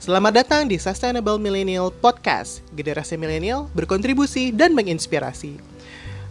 Selamat datang di Sustainable Millennial Podcast. Generasi milenial berkontribusi dan menginspirasi.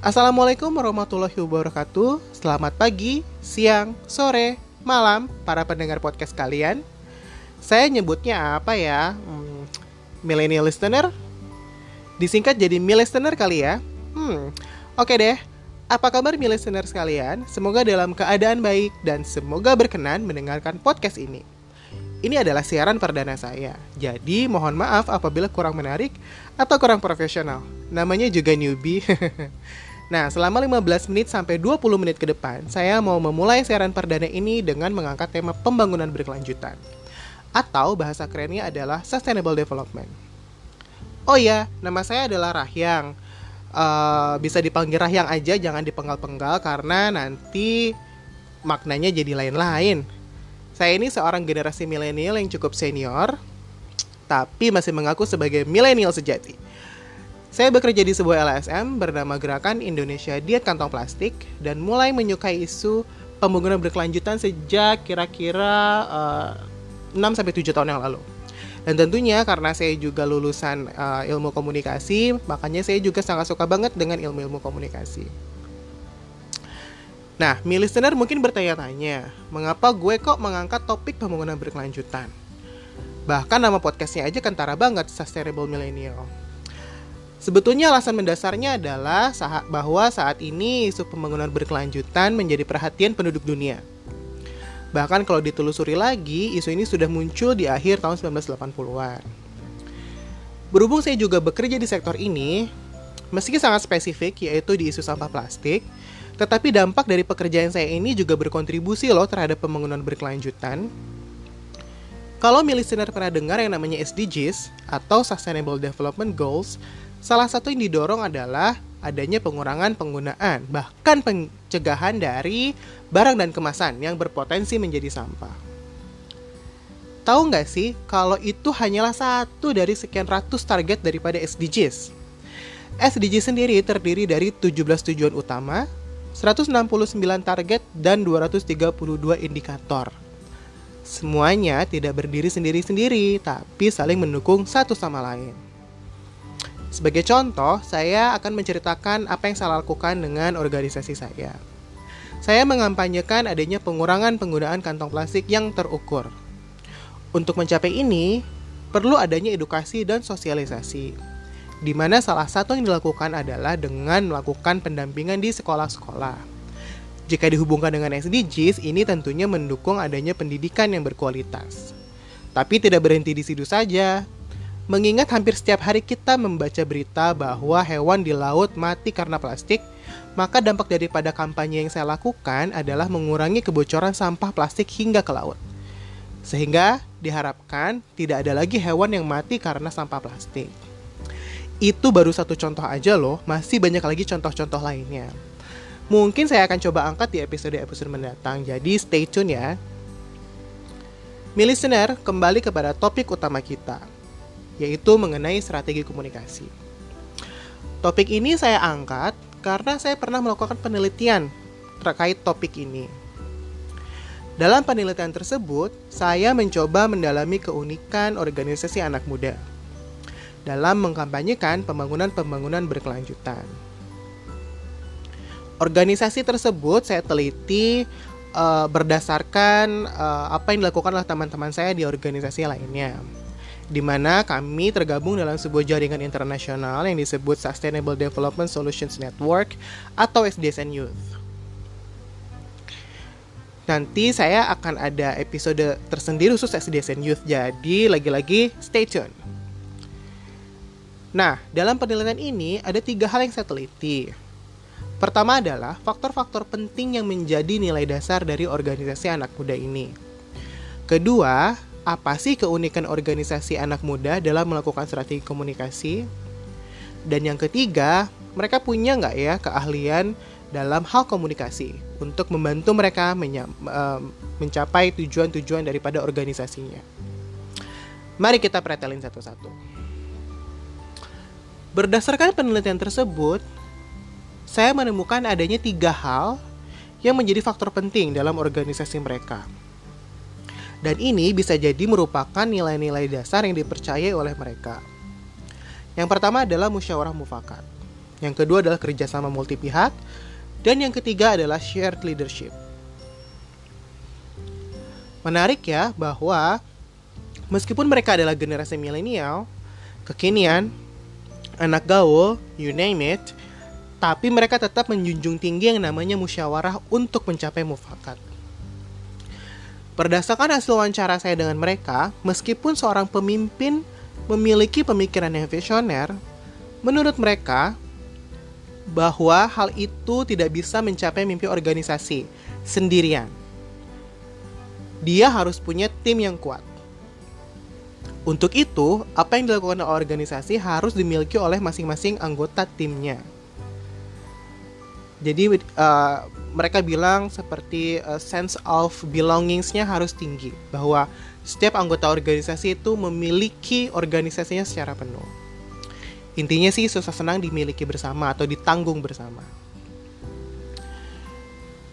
Assalamualaikum warahmatullahi wabarakatuh. Selamat pagi, siang, sore, malam para pendengar podcast kalian. Saya nyebutnya apa ya? Hmm, millennial listener? Disingkat jadi mil kali ya? Hmm, oke okay deh. Apa kabar mil listener sekalian? Semoga dalam keadaan baik dan semoga berkenan mendengarkan podcast ini. Ini adalah siaran perdana saya, jadi mohon maaf apabila kurang menarik atau kurang profesional. Namanya juga newbie. nah, selama 15 menit sampai 20 menit ke depan, saya mau memulai siaran perdana ini dengan mengangkat tema pembangunan berkelanjutan. Atau bahasa kerennya adalah Sustainable Development. Oh iya, nama saya adalah Rahyang. Uh, bisa dipanggil Rahyang aja, jangan dipenggal-penggal karena nanti maknanya jadi lain-lain saya ini seorang generasi milenial yang cukup senior, tapi masih mengaku sebagai milenial sejati. Saya bekerja di sebuah LSM bernama Gerakan Indonesia Diet Kantong Plastik dan mulai menyukai isu pembangunan berkelanjutan sejak kira-kira uh, eh, 6-7 tahun yang lalu. Dan tentunya karena saya juga lulusan uh, ilmu komunikasi, makanya saya juga sangat suka banget dengan ilmu-ilmu komunikasi. Nah, mi listener mungkin bertanya-tanya, mengapa gue kok mengangkat topik pembangunan berkelanjutan? Bahkan nama podcastnya aja kentara banget, Sustainable Millennial. Sebetulnya alasan mendasarnya adalah bahwa saat ini isu pembangunan berkelanjutan menjadi perhatian penduduk dunia. Bahkan kalau ditelusuri lagi, isu ini sudah muncul di akhir tahun 1980-an. Berhubung saya juga bekerja di sektor ini, meski sangat spesifik yaitu di isu sampah plastik, tetapi dampak dari pekerjaan saya ini juga berkontribusi loh terhadap pembangunan berkelanjutan. Kalau listener pernah dengar yang namanya SDGs atau Sustainable Development Goals, salah satu yang didorong adalah adanya pengurangan penggunaan, bahkan pencegahan dari barang dan kemasan yang berpotensi menjadi sampah. Tahu nggak sih kalau itu hanyalah satu dari sekian ratus target daripada SDGs? SDGs sendiri terdiri dari 17 tujuan utama, 169 target, dan 232 indikator. Semuanya tidak berdiri sendiri-sendiri, tapi saling mendukung satu sama lain. Sebagai contoh, saya akan menceritakan apa yang saya lakukan dengan organisasi saya. Saya mengampanyekan adanya pengurangan penggunaan kantong plastik yang terukur. Untuk mencapai ini, perlu adanya edukasi dan sosialisasi di mana salah satu yang dilakukan adalah dengan melakukan pendampingan di sekolah-sekolah. Jika dihubungkan dengan SDGs, ini tentunya mendukung adanya pendidikan yang berkualitas. Tapi tidak berhenti di situ saja. Mengingat hampir setiap hari kita membaca berita bahwa hewan di laut mati karena plastik, maka dampak daripada kampanye yang saya lakukan adalah mengurangi kebocoran sampah plastik hingga ke laut. Sehingga diharapkan tidak ada lagi hewan yang mati karena sampah plastik. Itu baru satu contoh aja loh, masih banyak lagi contoh-contoh lainnya. Mungkin saya akan coba angkat di episode-episode mendatang, jadi stay tune ya. Mi listener, kembali kepada topik utama kita, yaitu mengenai strategi komunikasi. Topik ini saya angkat karena saya pernah melakukan penelitian terkait topik ini. Dalam penelitian tersebut, saya mencoba mendalami keunikan organisasi anak muda dalam mengkampanyekan pembangunan-pembangunan berkelanjutan. Organisasi tersebut saya teliti uh, berdasarkan uh, apa yang dilakukan oleh teman-teman saya di organisasi lainnya di mana kami tergabung dalam sebuah jaringan internasional yang disebut Sustainable Development Solutions Network atau SDSN Youth. Nanti saya akan ada episode tersendiri khusus SDSN Youth, jadi lagi-lagi stay tune. Nah, dalam penelitian ini ada tiga hal yang saya teliti. Pertama adalah faktor-faktor penting yang menjadi nilai dasar dari organisasi anak muda ini. Kedua, apa sih keunikan organisasi anak muda dalam melakukan strategi komunikasi? Dan yang ketiga, mereka punya nggak ya keahlian dalam hal komunikasi untuk membantu mereka mencapai tujuan-tujuan daripada organisasinya. Mari kita pretelin satu-satu. Berdasarkan penelitian tersebut, saya menemukan adanya tiga hal yang menjadi faktor penting dalam organisasi mereka. Dan ini bisa jadi merupakan nilai-nilai dasar yang dipercayai oleh mereka. Yang pertama adalah musyawarah mufakat. Yang kedua adalah kerjasama multi pihak. Dan yang ketiga adalah shared leadership. Menarik ya bahwa meskipun mereka adalah generasi milenial, kekinian, anak gaul, you name it, tapi mereka tetap menjunjung tinggi yang namanya musyawarah untuk mencapai mufakat. Berdasarkan hasil wawancara saya dengan mereka, meskipun seorang pemimpin memiliki pemikiran yang visioner, menurut mereka bahwa hal itu tidak bisa mencapai mimpi organisasi sendirian. Dia harus punya tim yang kuat. Untuk itu, apa yang dilakukan oleh organisasi harus dimiliki oleh masing-masing anggota timnya. Jadi uh, mereka bilang seperti uh, sense of belongingsnya harus tinggi bahwa setiap anggota organisasi itu memiliki organisasinya secara penuh. Intinya sih susah senang dimiliki bersama atau ditanggung bersama.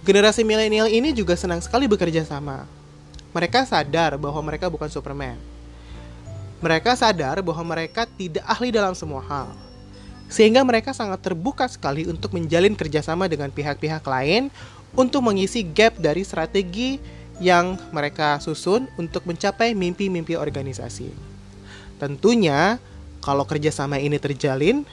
Generasi milenial ini juga senang sekali bekerja sama. Mereka sadar bahwa mereka bukan Superman. Mereka sadar bahwa mereka tidak ahli dalam semua hal sehingga mereka sangat terbuka sekali untuk menjalin kerjasama dengan pihak-pihak lain untuk mengisi gap dari strategi yang mereka susun untuk mencapai mimpi-mimpi organisasi. Tentunya, kalau kerjasama ini terjalin,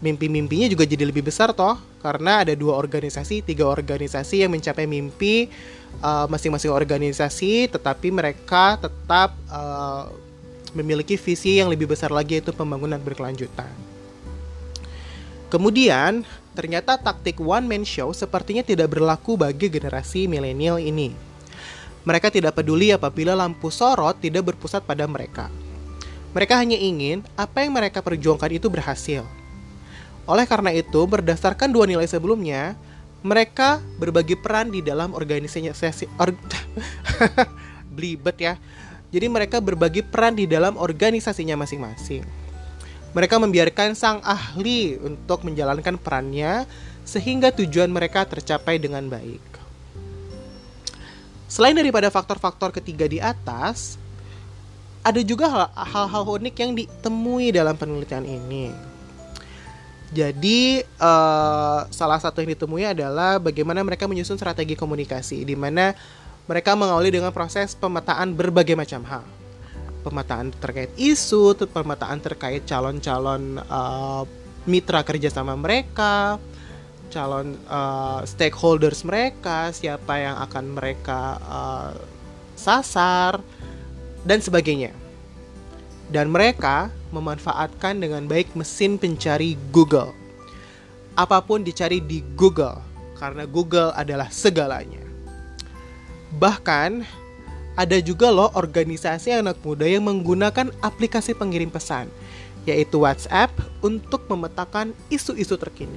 mimpi-mimpinya juga jadi lebih besar toh, karena ada dua organisasi, tiga organisasi yang mencapai mimpi uh, masing-masing uh, organisasi, tetapi mereka tetap uh, memiliki visi yang lebih besar lagi yaitu pembangunan berkelanjutan. Kemudian, ternyata taktik one man show sepertinya tidak berlaku bagi generasi milenial ini. Mereka tidak peduli apabila lampu sorot tidak berpusat pada mereka. Mereka hanya ingin apa yang mereka perjuangkan itu berhasil. Oleh karena itu, berdasarkan dua nilai sebelumnya, mereka berbagi peran di dalam organisasi or, blibet ya. Jadi mereka berbagi peran di dalam organisasinya masing-masing. Mereka membiarkan sang ahli untuk menjalankan perannya sehingga tujuan mereka tercapai dengan baik. Selain daripada faktor-faktor ketiga di atas, ada juga hal-hal unik yang ditemui dalam penelitian ini. Jadi uh, salah satu yang ditemui adalah bagaimana mereka menyusun strategi komunikasi, di mana mereka mengawali dengan proses pemetaan berbagai macam hal pemetaan terkait isu, pemetaan terkait calon-calon uh, mitra kerjasama mereka, calon uh, stakeholders mereka, siapa yang akan mereka uh, sasar, dan sebagainya. Dan mereka memanfaatkan dengan baik mesin pencari Google. Apa pun dicari di Google, karena Google adalah segalanya. Bahkan ada juga loh organisasi anak muda yang menggunakan aplikasi pengirim pesan, yaitu WhatsApp, untuk memetakan isu-isu terkini.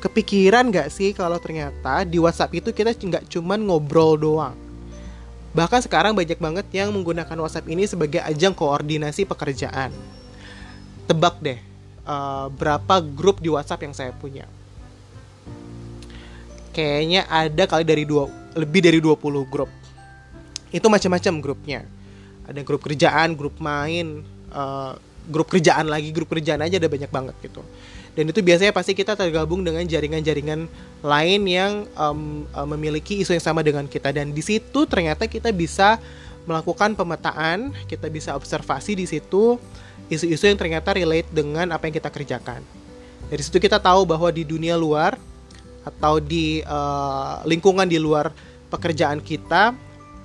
Kepikiran gak sih kalau ternyata di WhatsApp itu kita nggak cuma ngobrol doang. Bahkan sekarang banyak banget yang menggunakan WhatsApp ini sebagai ajang koordinasi pekerjaan. Tebak deh, uh, berapa grup di WhatsApp yang saya punya? Kayaknya ada kali dari lebih dari 20 grup. Itu macam-macam grupnya. Ada grup kerjaan grup main uh, grup kerjaan lagi grup kerjaan aja ada banyak banget gitu. Dan itu biasanya pasti kita tergabung dengan jaringan-jaringan lain yang um, um, memiliki isu yang sama dengan kita. Dan di situ ternyata kita bisa melakukan pemetaan kita bisa observasi di situ isu-isu yang ternyata relate dengan apa yang kita kerjakan. Dari situ kita tahu bahwa di dunia luar atau di uh, lingkungan di luar pekerjaan kita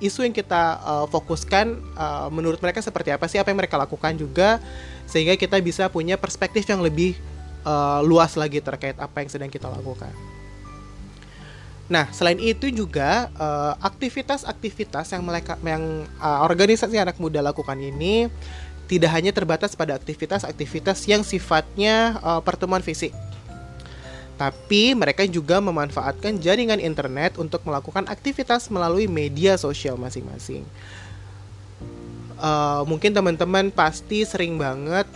isu yang kita uh, fokuskan uh, menurut mereka seperti apa sih apa yang mereka lakukan juga sehingga kita bisa punya perspektif yang lebih uh, luas lagi terkait apa yang sedang kita lakukan. Nah, selain itu juga aktivitas-aktivitas uh, yang mereka yang uh, organisasi anak muda lakukan ini tidak hanya terbatas pada aktivitas-aktivitas yang sifatnya uh, pertemuan fisik tapi mereka juga memanfaatkan jaringan internet untuk melakukan aktivitas melalui media sosial masing-masing. Uh, mungkin teman-teman pasti sering banget,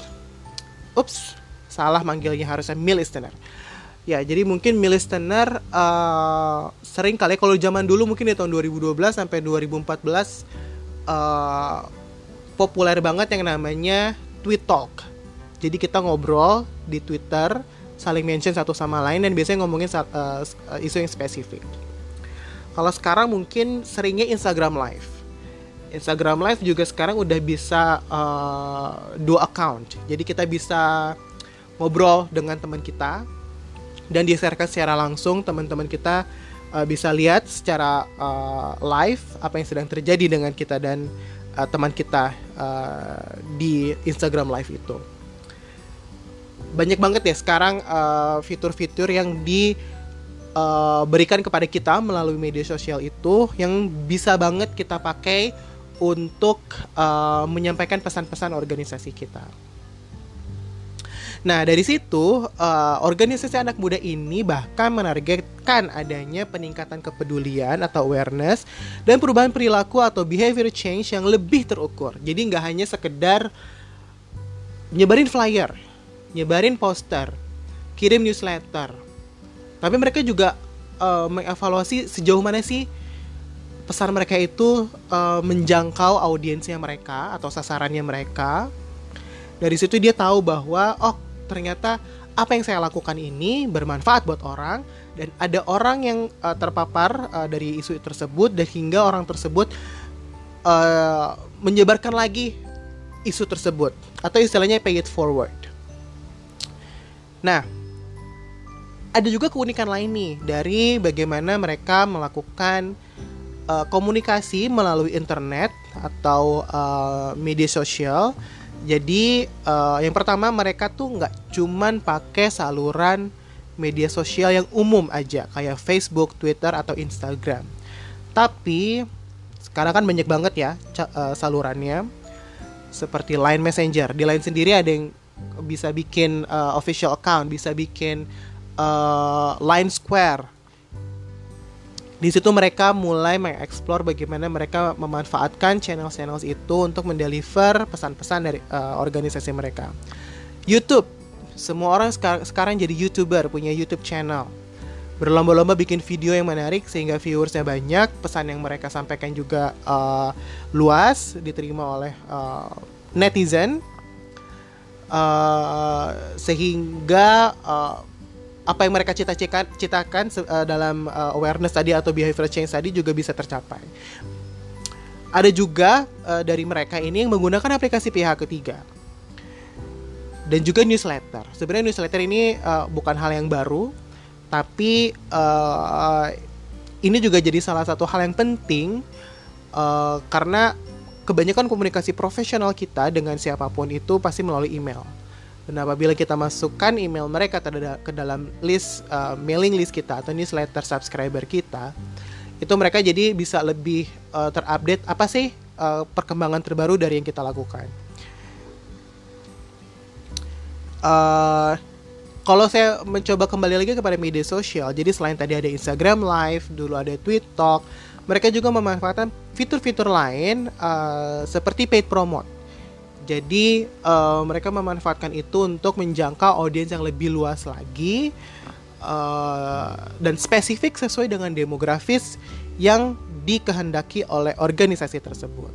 ups, salah manggilnya harusnya mil listener. Ya, jadi mungkin listener uh, sering kali kalau zaman dulu mungkin di tahun 2012 sampai 2014 uh, populer banget yang namanya tweet talk. Jadi kita ngobrol di Twitter, saling mention satu sama lain dan biasanya ngomongin uh, isu yang spesifik. Kalau sekarang mungkin seringnya Instagram Live. Instagram Live juga sekarang udah bisa uh, dua account. Jadi kita bisa ngobrol dengan teman kita dan diserahkan secara langsung teman-teman kita uh, bisa lihat secara uh, live apa yang sedang terjadi dengan kita dan uh, teman kita uh, di Instagram live itu banyak banget ya sekarang fitur-fitur uh, yang diberikan uh, kepada kita melalui media sosial itu yang bisa banget kita pakai untuk uh, menyampaikan pesan-pesan organisasi kita. Nah, dari situ uh, organisasi anak muda ini bahkan menargetkan adanya peningkatan kepedulian atau awareness dan perubahan perilaku atau behavior change yang lebih terukur. Jadi nggak hanya sekedar nyebarin flyer, nyebarin poster, kirim newsletter. Tapi mereka juga uh, mengevaluasi sejauh mana sih pesan mereka itu uh, menjangkau audiensnya mereka atau sasarannya mereka. Dari situ dia tahu bahwa oh ternyata apa yang saya lakukan ini bermanfaat buat orang dan ada orang yang uh, terpapar uh, dari isu tersebut dan hingga orang tersebut uh, menyebarkan lagi isu tersebut atau istilahnya pay it forward. Nah, ada juga keunikan lain nih dari bagaimana mereka melakukan uh, komunikasi melalui internet atau uh, media sosial jadi uh, yang pertama mereka tuh nggak cuman pakai saluran media sosial yang umum aja kayak Facebook, Twitter atau Instagram. Tapi sekarang kan banyak banget ya uh, salurannya seperti Line Messenger. Di Line sendiri ada yang bisa bikin uh, official account, bisa bikin uh, Line Square di situ mereka mulai mengeksplor bagaimana mereka memanfaatkan channel-channel itu untuk mendeliver pesan-pesan dari uh, organisasi mereka. YouTube, semua orang sekar sekarang jadi youtuber, punya YouTube channel. Berlomba-lomba bikin video yang menarik sehingga viewersnya banyak, pesan yang mereka sampaikan juga uh, luas, diterima oleh uh, netizen, uh, sehingga uh, apa yang mereka cita-citakan citakan uh, dalam uh, awareness tadi atau behavior change tadi juga bisa tercapai. Ada juga uh, dari mereka ini yang menggunakan aplikasi pihak ketiga dan juga newsletter. Sebenarnya newsletter ini uh, bukan hal yang baru, tapi uh, ini juga jadi salah satu hal yang penting uh, karena kebanyakan komunikasi profesional kita dengan siapa pun itu pasti melalui email dan apabila kita masukkan email mereka ke dalam list uh, mailing list kita atau newsletter subscriber kita, itu mereka jadi bisa lebih uh, terupdate apa sih uh, perkembangan terbaru dari yang kita lakukan. Uh, kalau saya mencoba kembali lagi kepada media sosial, jadi selain tadi ada Instagram Live, dulu ada Talk, mereka juga memanfaatkan fitur-fitur lain uh, seperti paid promote jadi uh, mereka memanfaatkan itu untuk menjangkau audiens yang lebih luas lagi uh, dan spesifik sesuai dengan demografis yang dikehendaki oleh organisasi tersebut.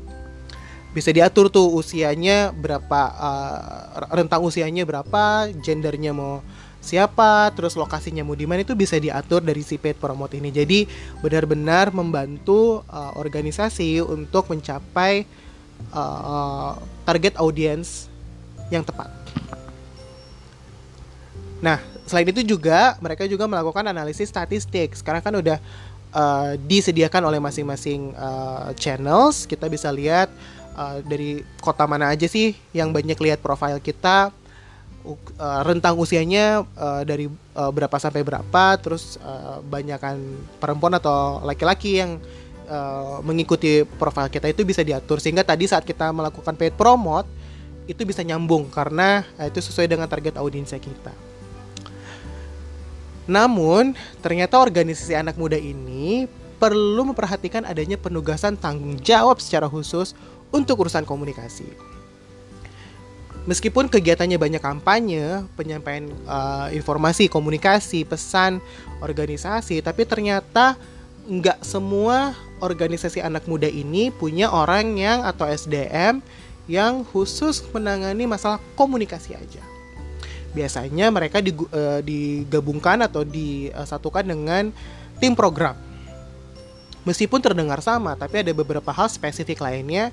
Bisa diatur tuh usianya berapa, uh, rentang usianya berapa, gendernya mau siapa, terus lokasinya mau di mana itu bisa diatur dari si paid promote ini. Jadi benar-benar membantu uh, organisasi untuk mencapai uh, target audience yang tepat. Nah, selain itu juga mereka juga melakukan analisis statistik. Sekarang kan udah uh, disediakan oleh masing-masing uh, channels. Kita bisa lihat uh, dari kota mana aja sih yang banyak lihat profil kita, uh, rentang usianya uh, dari uh, berapa sampai berapa, terus uh, banyakkan perempuan atau laki-laki yang uh, mengikuti profil kita itu bisa diatur sehingga tadi saat kita melakukan paid promote itu bisa nyambung karena uh, itu sesuai dengan target audiensnya kita. Namun, ternyata organisasi anak muda ini perlu memperhatikan adanya penugasan tanggung jawab secara khusus untuk urusan komunikasi. Meskipun kegiatannya banyak kampanye, penyampaian uh, informasi, komunikasi, pesan, organisasi, tapi ternyata nggak semua organisasi anak muda ini punya orang yang atau SDM yang khusus menangani masalah komunikasi aja. Biasanya mereka uh, digabungkan atau disatukan dengan tim program. Meskipun terdengar sama, tapi ada beberapa hal spesifik lainnya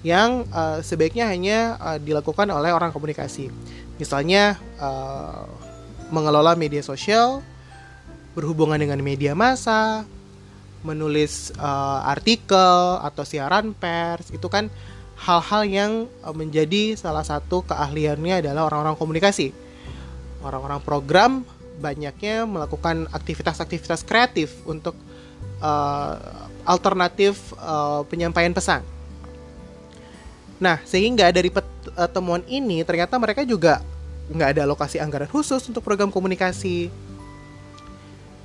yang uh, sebaiknya hanya uh, dilakukan oleh orang komunikasi. Misalnya uh, mengelola media sosial, berhubungan dengan media massa, menulis uh, artikel atau siaran pers, itu kan hal-hal yang menjadi salah satu keahliannya adalah orang-orang komunikasi. Orang-orang program banyaknya melakukan aktivitas-aktivitas kreatif untuk uh, alternatif uh, penyampaian pesan Nah, sehingga dari pertemuan eh, ini ternyata mereka juga nggak ada alokasi anggaran khusus untuk program komunikasi.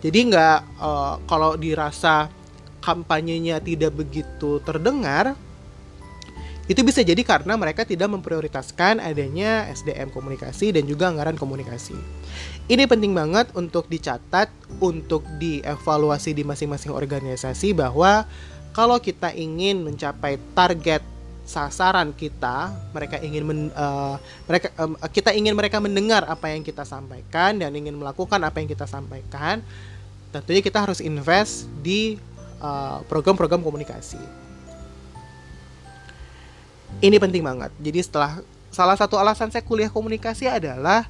Jadi nggak uh, kalau dirasa kampanyenya tidak begitu terdengar, itu bisa jadi karena mereka tidak memprioritaskan adanya SDM komunikasi dan juga anggaran komunikasi. Ini penting banget untuk dicatat, untuk dievaluasi di masing-masing organisasi bahwa kalau kita ingin mencapai target sasaran kita mereka ingin men, uh, mereka um, kita ingin mereka mendengar apa yang kita sampaikan dan ingin melakukan apa yang kita sampaikan tentunya kita harus invest di eh, program-program uh, komunikasi. Ini penting banget. Jadi setelah salah satu alasan saya kuliah komunikasi adalah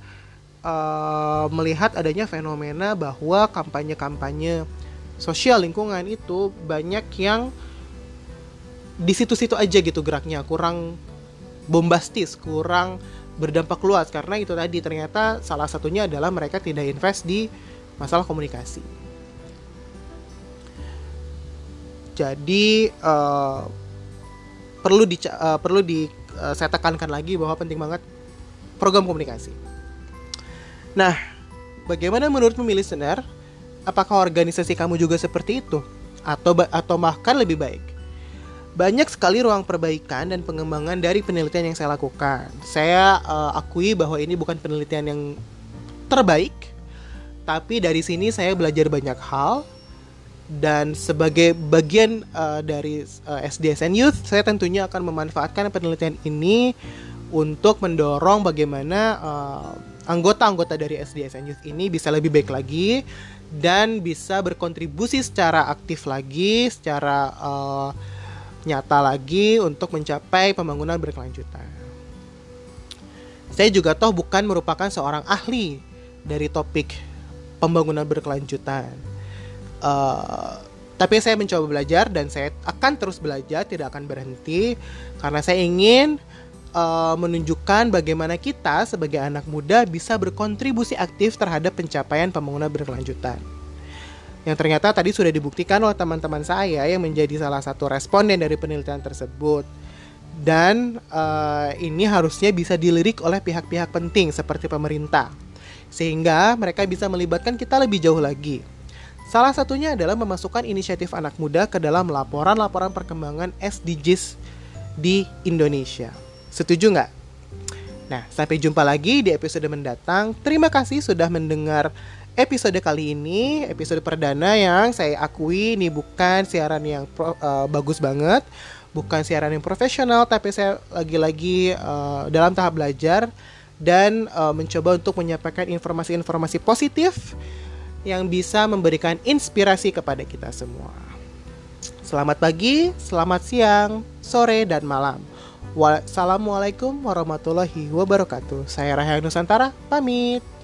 uh, melihat adanya fenomena bahwa kampanye-kampanye sosial lingkungan itu banyak yang di situ-situ aja gitu geraknya. Kurang bombastis kurang berdampak luas. Karena itu tadi ternyata salah satunya adalah mereka tidak invest di masalah komunikasi. Jadi uh, perlu di uh, perlu di uh, saya tekankan lagi bahwa penting banget program komunikasi. Nah bagaimana menurut memilih listener apakah organisasi kamu juga seperti itu? Atau atau bahkan lebih baik banyak sekali ruang perbaikan dan pengembangan dari penelitian yang saya lakukan. Saya uh, akui bahwa ini bukan penelitian yang terbaik, tapi dari sini saya belajar banyak hal dan sebagai bagian uh, dari uh, eh, SDSN Youth, saya tentunya akan memanfaatkan penelitian ini untuk mendorong bagaimana anggota-anggota uh, dari SDSN Youth ini bisa lebih baik lagi dan bisa berkontribusi secara aktif lagi, secara uh, nyata lagi untuk mencapai pembangunan berkelanjutan. Saya juga toh bukan merupakan seorang ahli dari topik pembangunan berkelanjutan. Uh, tapi saya mencoba belajar dan saya akan terus belajar, tidak akan berhenti karena saya ingin uh, menunjukkan bagaimana kita sebagai anak muda bisa berkontribusi aktif terhadap pencapaian pembangunan berkelanjutan yang ternyata tadi sudah dibuktikan oleh teman-teman saya yang menjadi salah satu responden dari penelitian tersebut. Dan uh, ini harusnya bisa dilirik oleh pihak-pihak penting seperti pemerintah, sehingga mereka bisa melibatkan kita lebih jauh lagi. Salah satunya adalah memasukkan inisiatif anak muda ke dalam laporan-laporan perkembangan SDGs di Indonesia. Setuju nggak? Nah, sampai jumpa lagi di episode mendatang. Terima kasih sudah mendengar episode kali ini, episode perdana yang saya akui ini bukan siaran yang pro, uh, bagus banget, bukan siaran yang profesional, tapi saya lagi-lagi uh, dalam tahap belajar dan uh, mencoba untuk menyampaikan informasi-informasi positif yang bisa memberikan inspirasi kepada kita semua. Selamat pagi, selamat siang, sore, dan malam. Wassalamualaikum warahmatullahi wabarakatuh. Saya Rahel Nusantara, pamit.